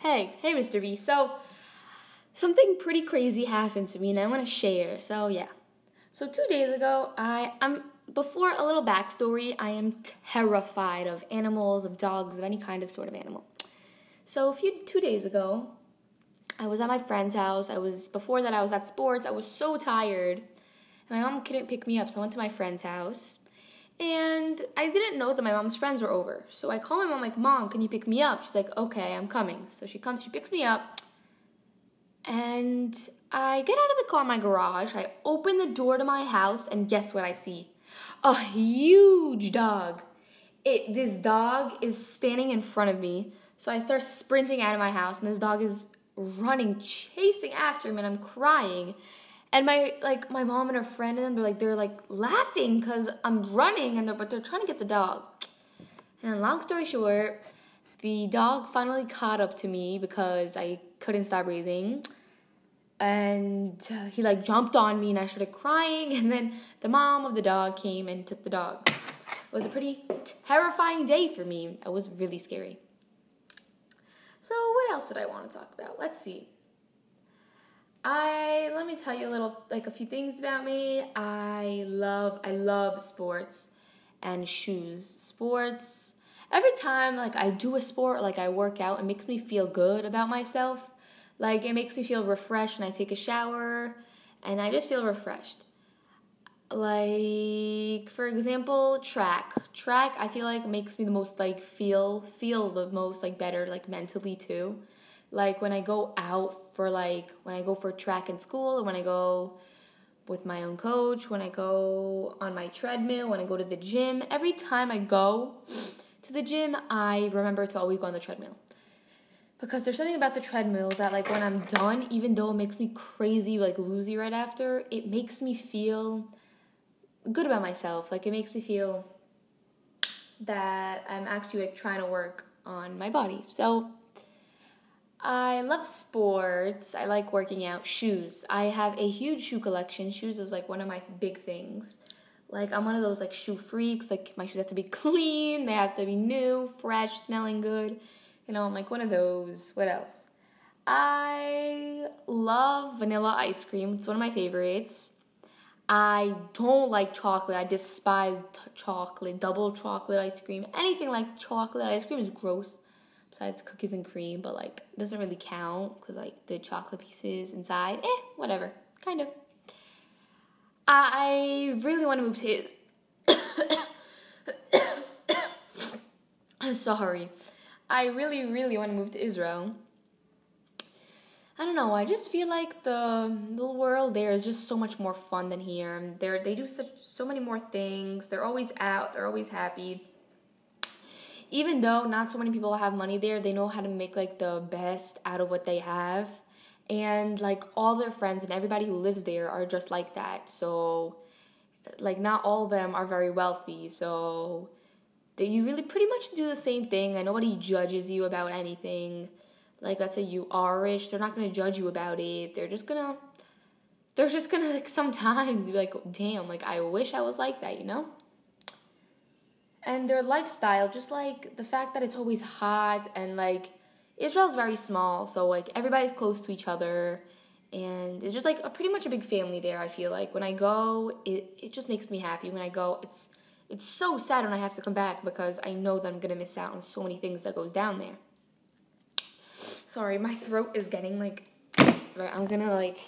Hey, hey, Mr. B. So, something pretty crazy happened to me, and I want to share. So, yeah. So, two days ago, I I'm before a little backstory. I am terrified of animals, of dogs, of any kind of sort of animal. So, a few two days ago, I was at my friend's house. I was before that I was at sports. I was so tired. And My mom couldn't pick me up, so I went to my friend's house. And I didn't know that my mom's friends were over. So I call my mom, like, Mom, can you pick me up? She's like, Okay, I'm coming. So she comes, she picks me up. And I get out of the car in my garage. I open the door to my house, and guess what I see? A huge dog. It, this dog is standing in front of me. So I start sprinting out of my house, and this dog is running, chasing after him, and I'm crying and my like my mom and her friend and them they're like they're like laughing because I'm running and they're but they're trying to get the dog. And long story short, the dog finally caught up to me because I couldn't stop breathing. And he like jumped on me and I started crying and then the mom of the dog came and took the dog. It was a pretty terrifying day for me. It was really scary. So what else did I want to talk about? Let's see. I let me tell you a little like a few things about me. I love I love sports and shoes. Sports every time like I do a sport, like I work out, it makes me feel good about myself. Like it makes me feel refreshed and I take a shower and I just feel refreshed. Like for example, track. Track I feel like makes me the most like feel feel the most like better like mentally too. Like when I go out for like when I go for track in school or when I go with my own coach, when I go on my treadmill, when I go to the gym. Every time I go to the gym, I remember to always go on the treadmill. Because there's something about the treadmill that like when I'm done, even though it makes me crazy, like woozy right after, it makes me feel good about myself. Like it makes me feel that I'm actually like trying to work on my body. So I love sports. I like working out. Shoes. I have a huge shoe collection. Shoes is like one of my big things. Like I'm one of those like shoe freaks. Like my shoes have to be clean. They have to be new, fresh, smelling good. You know, I'm like one of those. What else? I love vanilla ice cream. It's one of my favorites. I don't like chocolate. I despise t- chocolate. Double chocolate ice cream. Anything like chocolate ice cream is gross besides cookies and cream, but like doesn't really count because like the chocolate pieces inside, eh, whatever, kind of. I really want to move to. Israel. Sorry, I really, really want to move to Israel. I don't know. I just feel like the the world there is just so much more fun than here. They they do so, so many more things. They're always out. They're always happy even though not so many people have money there, they know how to make like the best out of what they have. And like all their friends and everybody who lives there are just like that. So like not all of them are very wealthy. So that you really pretty much do the same thing and nobody judges you about anything. Like let's say you are rich, they're not gonna judge you about it. They're just gonna they're just gonna like sometimes be like, damn, like I wish I was like that, you know? And their lifestyle just like the fact that it's always hot and like israel's very small so like everybody's close to each other and it's just like a pretty much a big family there i feel like. When i go it, it just makes me happy. When i go it's it's so sad when i have to come back because i know that i'm gonna miss out on so many things that goes down there. Sorry my throat is getting like right i'm gonna like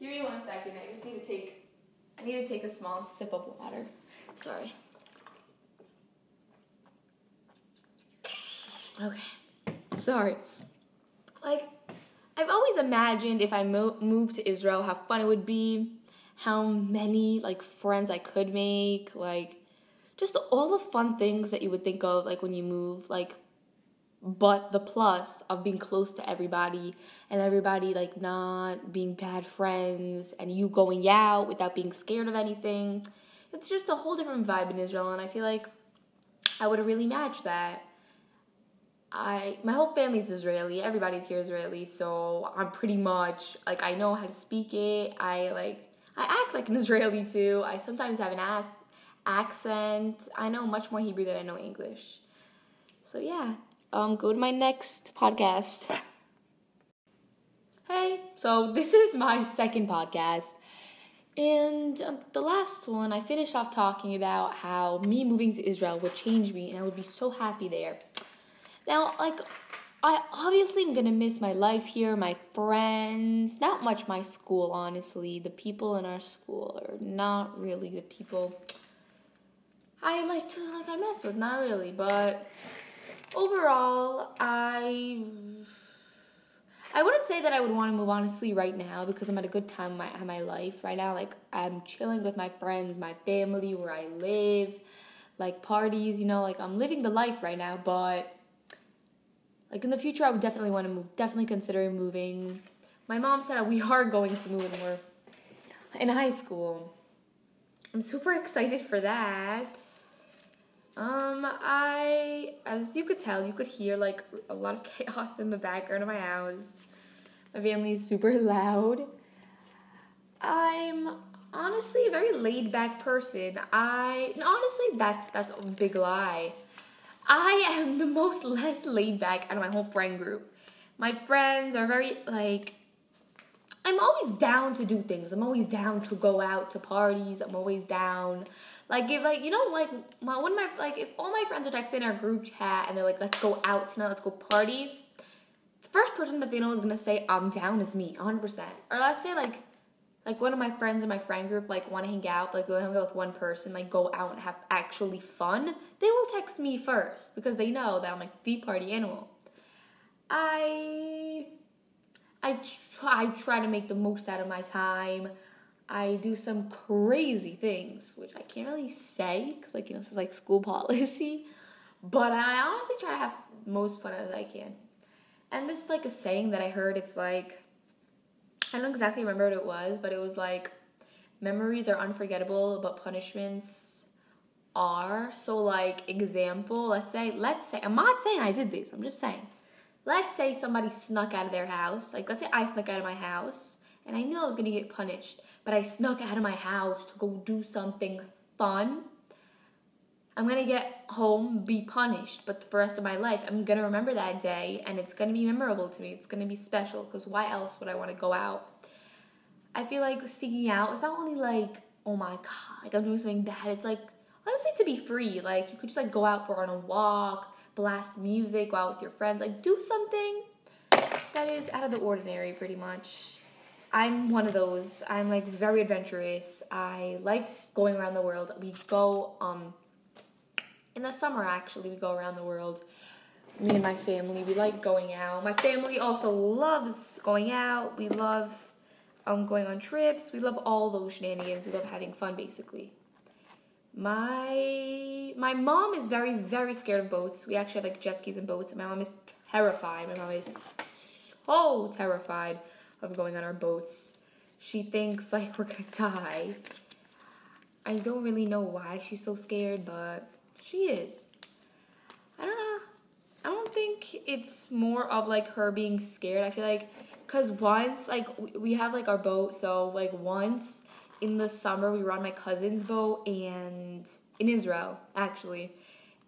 give me one second i just need to take i need to take a small sip of water. Sorry Okay. Sorry. Like, I've always imagined if I mo- moved to Israel, how fun it would be, how many, like, friends I could make, like, just all the fun things that you would think of, like, when you move, like, but the plus of being close to everybody and everybody, like, not being bad friends and you going out without being scared of anything. It's just a whole different vibe in Israel, and I feel like I would really match that. I my whole family's Israeli. Everybody's here Israeli, so I'm pretty much like I know how to speak it. I like I act like an Israeli too. I sometimes have an ask accent. I know much more Hebrew than I know English. So yeah, um, go to my next podcast. Hey, so this is my second podcast. And uh, the last one, I finished off talking about how me moving to Israel would change me and I would be so happy there. Now, like, I obviously am gonna miss my life here, my friends, not much my school, honestly. The people in our school are not really the people I like to, like, I mess with, not really, but overall, I I wouldn't say that I would want to move honestly right now because I'm at a good time in my, in my life right now. Like I'm chilling with my friends, my family, where I live, like parties, you know, like I'm living the life right now. But like in the future, I would definitely want to move. Definitely considering moving. My mom said we are going to move and we're in high school. I'm super excited for that. Um, I, as you could tell, you could hear like a lot of chaos in the background of my house. My family is super loud. I'm honestly a very laid back person. I honestly that's that's a big lie. I am the most less laid back out of my whole friend group. My friends are very like I'm always down to do things. I'm always down to go out to parties. I'm always down. Like if like you know like my one of my like if all my friends are texting our group chat and they're like let's go out tonight, let's go party The first person that they know is gonna say I'm down is me, 100%. Or let's say like like one of my friends in my friend group like want to hang out, like go hang out with one person, like go out and have actually fun. They will text me first because they know that I'm like the party animal. I I try, I try to make the most out of my time. I do some crazy things, which I can't really say because, like, you know, this is like school policy. But I honestly try to have most fun as I can. And this is like a saying that I heard. It's like, I don't exactly remember what it was, but it was like, memories are unforgettable, but punishments are. So, like, example, let's say, let's say, I'm not saying I did this, I'm just saying. Let's say somebody snuck out of their house. Like, let's say I snuck out of my house and I knew I was gonna get punished, but I snuck out of my house to go do something fun I'm gonna get home, be punished, but for the rest of my life, I'm gonna remember that day and it's gonna be memorable to me. It's gonna be special because why else would I wanna go out? I feel like seeking out is not only like, oh my god, like I'm doing something bad. It's like, honestly, to be free. Like, you could just like go out for on a walk, blast music, go out with your friends, like do something that is out of the ordinary pretty much. I'm one of those. I'm like very adventurous. I like going around the world. We go um in the summer actually we go around the world me and my family we like going out. My family also loves going out. We love um, going on trips. We love all those shenanigans. We love having fun basically. My my mom is very very scared of boats. We actually have like jet skis and boats. And my mom is terrified. My mom is so terrified of going on our boats. She thinks like we're gonna die. I don't really know why she's so scared but she is. I don't know. I don't think it's more of like her being scared. I feel like because once like we have like our boat, so like once in the summer we were on my cousin's boat and in Israel actually,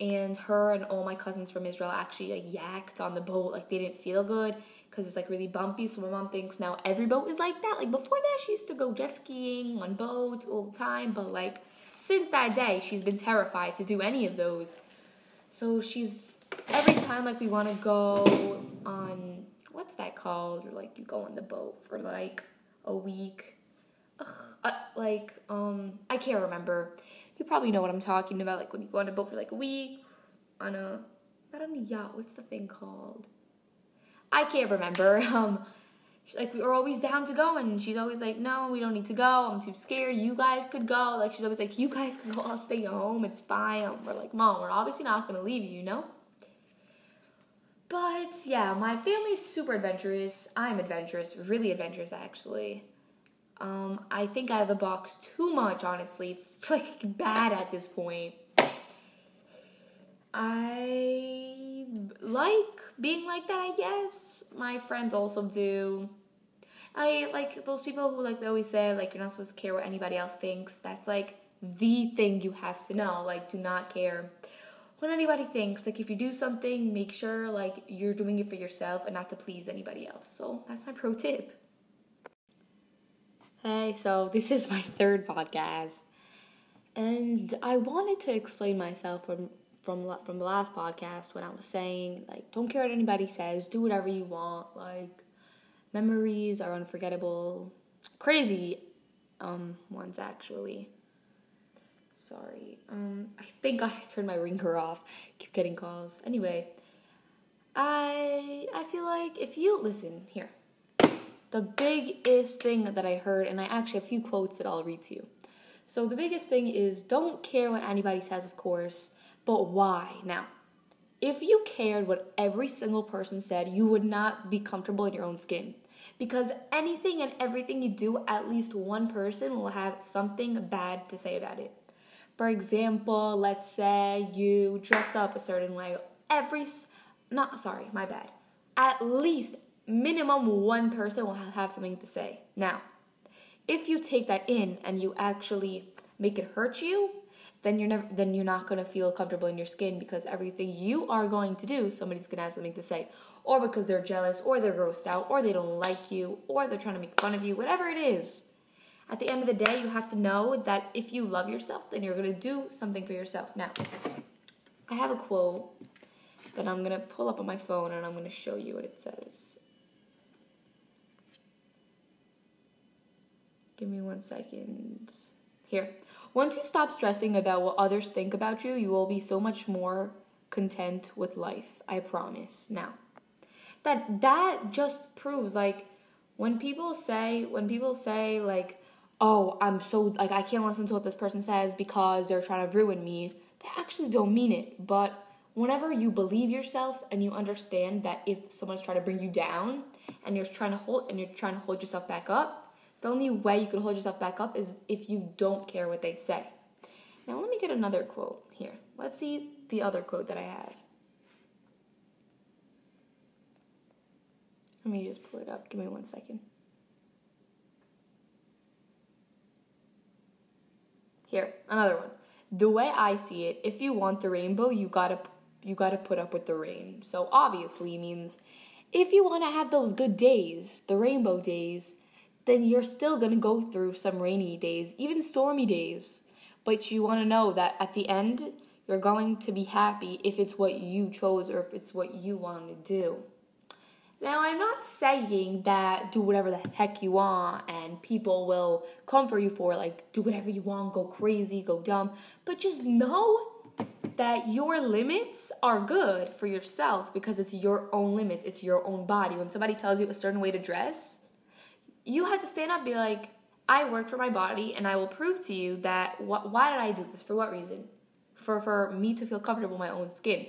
and her and all my cousins from Israel actually like yacked on the boat. Like they didn't feel good because it was like really bumpy. So my mom thinks now every boat is like that. Like before that, she used to go jet skiing on boats all the time, but like since that day, she's been terrified to do any of those. So she's every time like we want to go on what's that called? Or like you go on the boat for like a week. Ugh, uh, like um I can't remember. You probably know what I'm talking about. Like when you go on a boat for like a week on a not on a yacht. What's the thing called? I can't remember. Um, like we are always down to go. And she's always like no we don't need to go. I'm too scared. You guys could go. Like she's always like you guys can go. I'll stay home. It's fine. And we're like mom we're obviously not to leave you you know? But yeah my family's super adventurous. I'm adventurous really adventurous actually. Um, i think out of the box too much honestly. It's like bad at this point. I like being like that, I guess. My friends also do. I like those people who like they always say like you're not supposed to care what anybody else thinks. That's like the thing you have to know. Like do not care when anybody thinks like if you do something, make sure like you're doing it for yourself and not to please anybody else. So that's my pro tip. Hey, so this is my third podcast, and I wanted to explain myself from from from the last podcast when I was saying like don't care what anybody says, do whatever you want. Like memories are unforgettable, crazy um ones actually. Sorry. Um, I think I turned my ringer off. Keep getting calls. Anyway, I I feel like if you listen here, the biggest thing that I heard, and I actually have a few quotes that I'll read to you. So the biggest thing is don't care what anybody says, of course, but why? Now, if you cared what every single person said, you would not be comfortable in your own skin. Because anything and everything you do, at least one person will have something bad to say about it. For example, let's say you dress up a certain way. Every, not sorry, my bad. At least minimum one person will have something to say. Now, if you take that in and you actually make it hurt you, then you're never then you're not going to feel comfortable in your skin because everything you are going to do somebody's going to have something to say or because they're jealous or they're grossed out or they don't like you or they're trying to make fun of you whatever it is at the end of the day, you have to know that if you love yourself, then you're going to do something for yourself. Now, I have a quote that I'm going to pull up on my phone and I'm going to show you what it says. Give me one second. Here. Once you stop stressing about what others think about you, you will be so much more content with life. I promise. Now, that that just proves like when people say when people say like oh, I'm so like I can't listen to what this person says because they're trying to ruin me. They actually don't mean it. But whenever you believe yourself and you understand that if someone's trying to bring you down and you're trying to hold and you're trying to hold yourself back up, the only way you can hold yourself back up is if you don't care what they say. Now let me get another quote here. Let's see the other quote that I have. Let me just pull it up. Give me one second. Here, another one. The way I see it, if you want the rainbow, you gotta you gotta put up with the rain. So obviously means if you want to have those good days, the rainbow days, then you're still gonna go through some rainy days, even stormy days. But you want to know that at the end, you're going to be happy if it's what you chose or if it's what you want to do. Now, I'm not saying that do whatever the heck you want and people will come for you for like do whatever you want, go crazy, go dumb, but just know that your limits are good for yourself because it's your own limits, it's your own body. When somebody tells you a certain way to dress, you have to stand up be like, I work for my body and I will prove to you that wh- why did I do this? For what reason? For for me to feel comfortable in my own skin.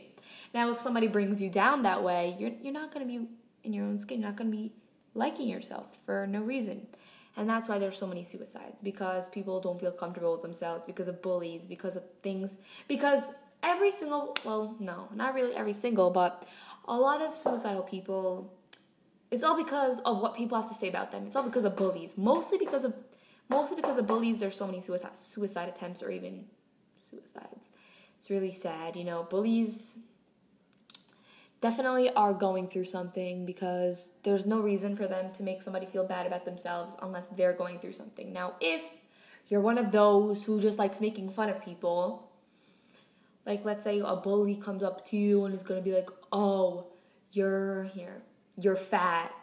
Now, if somebody brings you down that way, you're you're not going to be in your own skin. You're not going to be liking yourself for no reason. And that's why there's so many suicides because people don't feel comfortable with themselves because of bullies, because of things, because every single, well, no, not really every single, but a lot of suicidal people, it's all because of what people have to say about them. It's all because of bullies. Mostly because of, mostly because of bullies, there's so many suicide, suicide attempts or even suicides. It's really sad, you know, bullies definitely are going through something because there's no reason for them to make somebody feel bad about themselves unless they're going through something. Now, if you're one of those who just likes making fun of people, like let's say a bully comes up to you and is going to be like, "Oh, you're here. You're fat."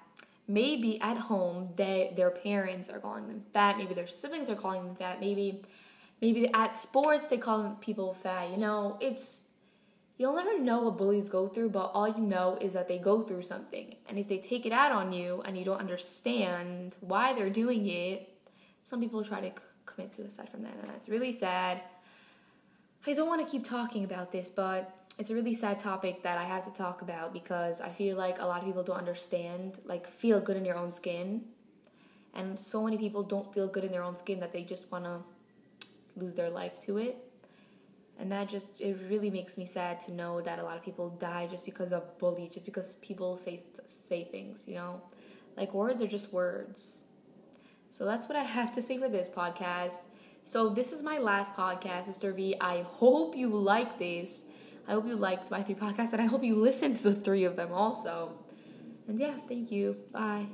Maybe at home they their parents are calling them fat, maybe their siblings are calling them fat, maybe maybe at sports they call people fat. You know, it's You'll never know what bullies go through, but all you know is that they go through something. And if they take it out on you and you don't understand why they're doing it, some people try to c- commit suicide from that, and that's really sad. I don't want to keep talking about this, but it's a really sad topic that I have to talk about because I feel like a lot of people don't understand, like, feel good in your own skin. And so many people don't feel good in their own skin that they just want to lose their life to it. And that just it really makes me sad to know that a lot of people die just because of bully just because people say say things you know? Like words are just words. So that's what i have to say for this podcast. So this is my last podcast mr v. I hope you like this I hope you liked my three podcasts, and I hope you listened to the three of them also. And yeah, thank you. Bye.